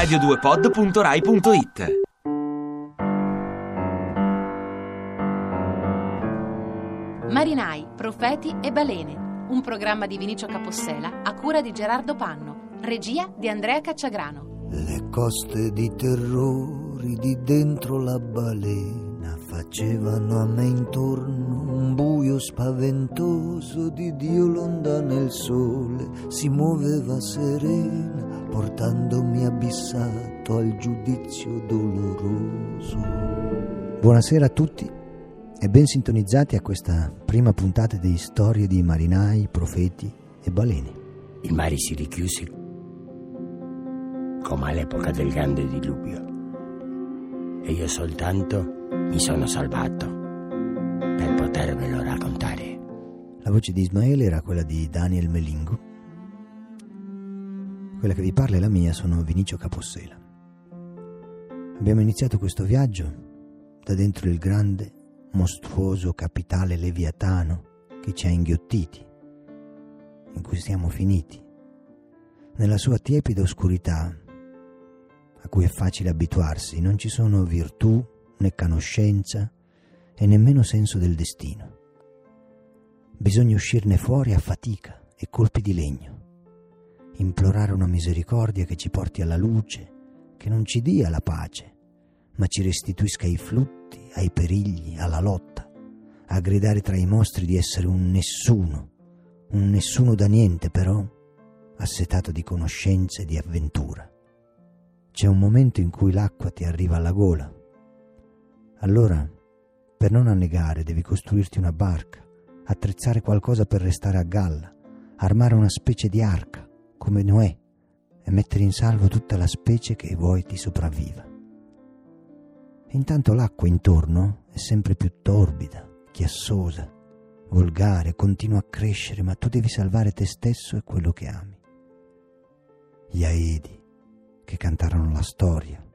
radio2pod.rai.it Marinai, profeti e balene. Un programma di Vinicio Capossela a cura di Gerardo Panno. Regia di Andrea Cacciagrano. Le coste di terrori di dentro la balena facevano a me intorno buio spaventoso di Dio l'onda nel sole si muoveva serena portandomi abissato al giudizio doloroso. Buonasera a tutti e ben sintonizzati a questa prima puntata di storie di marinai, profeti e balene. Il mare si richiuse come all'epoca del grande diluvio e io soltanto mi sono salvato per potervelo raccontare. La voce di Ismaele era quella di Daniel Melingo. Quella che vi parla è la mia, sono Vinicio Capossela. Abbiamo iniziato questo viaggio da dentro il grande mostruoso capitale leviatano che ci ha inghiottiti, in cui siamo finiti, nella sua tiepida oscurità, a cui è facile abituarsi, non ci sono virtù né conoscenza e nemmeno senso del destino. Bisogna uscirne fuori a fatica e colpi di legno, implorare una misericordia che ci porti alla luce, che non ci dia la pace, ma ci restituisca i flutti, ai perigli, alla lotta, a gridare tra i mostri di essere un nessuno, un nessuno da niente però, assetato di conoscenze e di avventura. C'è un momento in cui l'acqua ti arriva alla gola. Allora, per non annegare, devi costruirti una barca, attrezzare qualcosa per restare a galla, armare una specie di arca, come Noè, e mettere in salvo tutta la specie che vuoi ti sopravviva. Intanto l'acqua intorno è sempre più torbida, chiassosa, volgare, continua a crescere, ma tu devi salvare te stesso e quello che ami. Gli Aedi che cantarono la storia,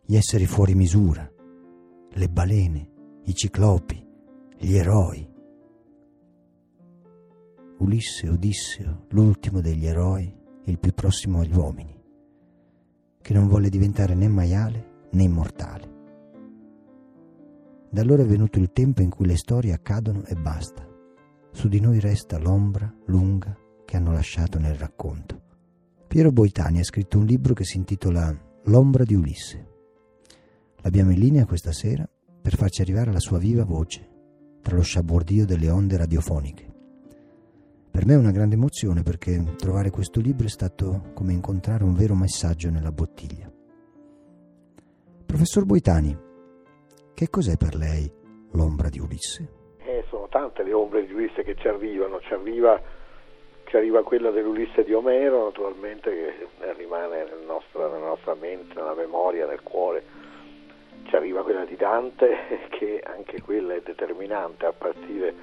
gli esseri fuori misura, le balene, i ciclopi, gli eroi. Ulisse Odisseo, l'ultimo degli eroi, il più prossimo agli uomini, che non volle diventare né maiale né immortale. Da allora è venuto il tempo in cui le storie accadono e basta. Su di noi resta l'ombra lunga che hanno lasciato nel racconto. Piero Boitani ha scritto un libro che si intitola L'ombra di Ulisse. L'abbiamo in linea questa sera per farci arrivare la sua viva voce tra lo sciabordio delle onde radiofoniche. Per me è una grande emozione perché trovare questo libro è stato come incontrare un vero messaggio nella bottiglia. Professor Boitani, che cos'è per lei l'ombra di Ulisse? Eh, sono tante le ombre di Ulisse che ci arrivano, ci arriva, ci arriva quella dell'Ulisse di Omero naturalmente che rimane nel nostro, nella nostra mente, nella memoria, nel cuore, ci arriva quella di Dante che anche quella è determinante a partire,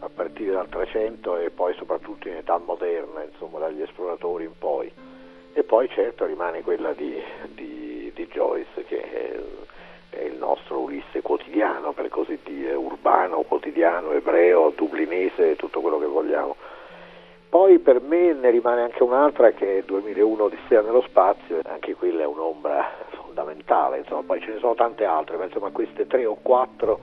a partire dal 300 e poi soprattutto in età moderna, insomma dagli esploratori in poi. E poi certo rimane quella di, di, di Joyce che è è il nostro Ulisse quotidiano, per così dire, urbano, quotidiano, ebreo, dublinese, tutto quello che vogliamo. Poi per me ne rimane anche un'altra che è 2001 Odissea nello spazio, anche quella è un'ombra fondamentale, insomma, poi ce ne sono tante altre, ma insomma queste tre o quattro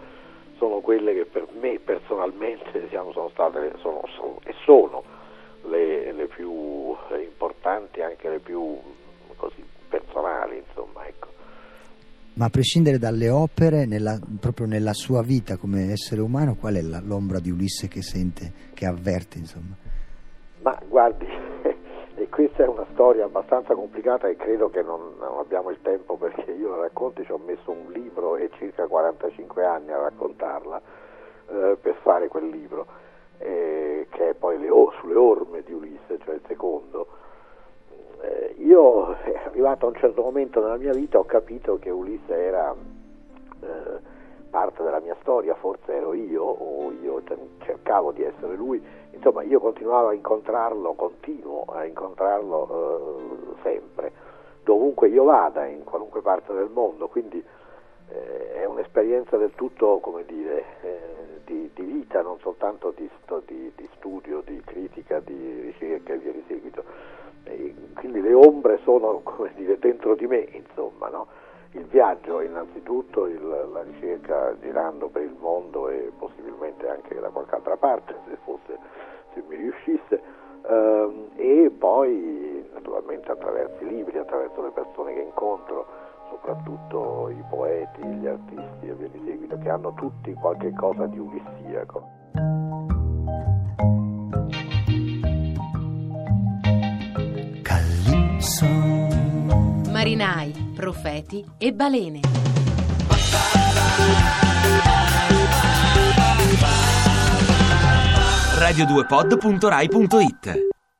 sono quelle che per me personalmente diciamo, sono state sono, sono, e sono le, le, più importanti, anche le più così, personali, insomma, ecco. Ma a prescindere dalle opere, nella, proprio nella sua vita come essere umano, qual è la, l'ombra di Ulisse che sente, che avverte, insomma? Ma guardi, questa è una storia abbastanza complicata e credo che non, non, abbiamo il tempo perché io la racconti, ci ho messo un libro e circa 45 anni a raccontarla eh, per fare quel libro, eh, che è poi le, sulle orme di Ulisse, cioè il secondo. Eh, io eh, arrivato a un certo momento nella mia vita ho capito che Ulisse era parte della mia storia, forse ero io o io cercavo di essere lui, insomma io continuavo a incontrarlo, continuo a incontrarlo eh, sempre, dovunque io vada, in qualunque parte del mondo, quindi eh, è un'esperienza del tutto, come dire, eh, di, di, vita, non soltanto di, di, di studio, di critica, di ricerca e via di seguito. E quindi le ombre sono, come dire, dentro di me, insomma, no? Il viaggio innanzitutto, il, la ricerca girando per il mondo e possibilmente anche da qualche altra parte, se, fosse, se mi riuscisse, ehm, e poi naturalmente attraverso i libri, attraverso le persone che incontro, soprattutto i poeti, gli artisti e via di seguito, che hanno tutti qualche cosa di ulissiaco. Marinai, profeti e balene. radio2pod.rai.it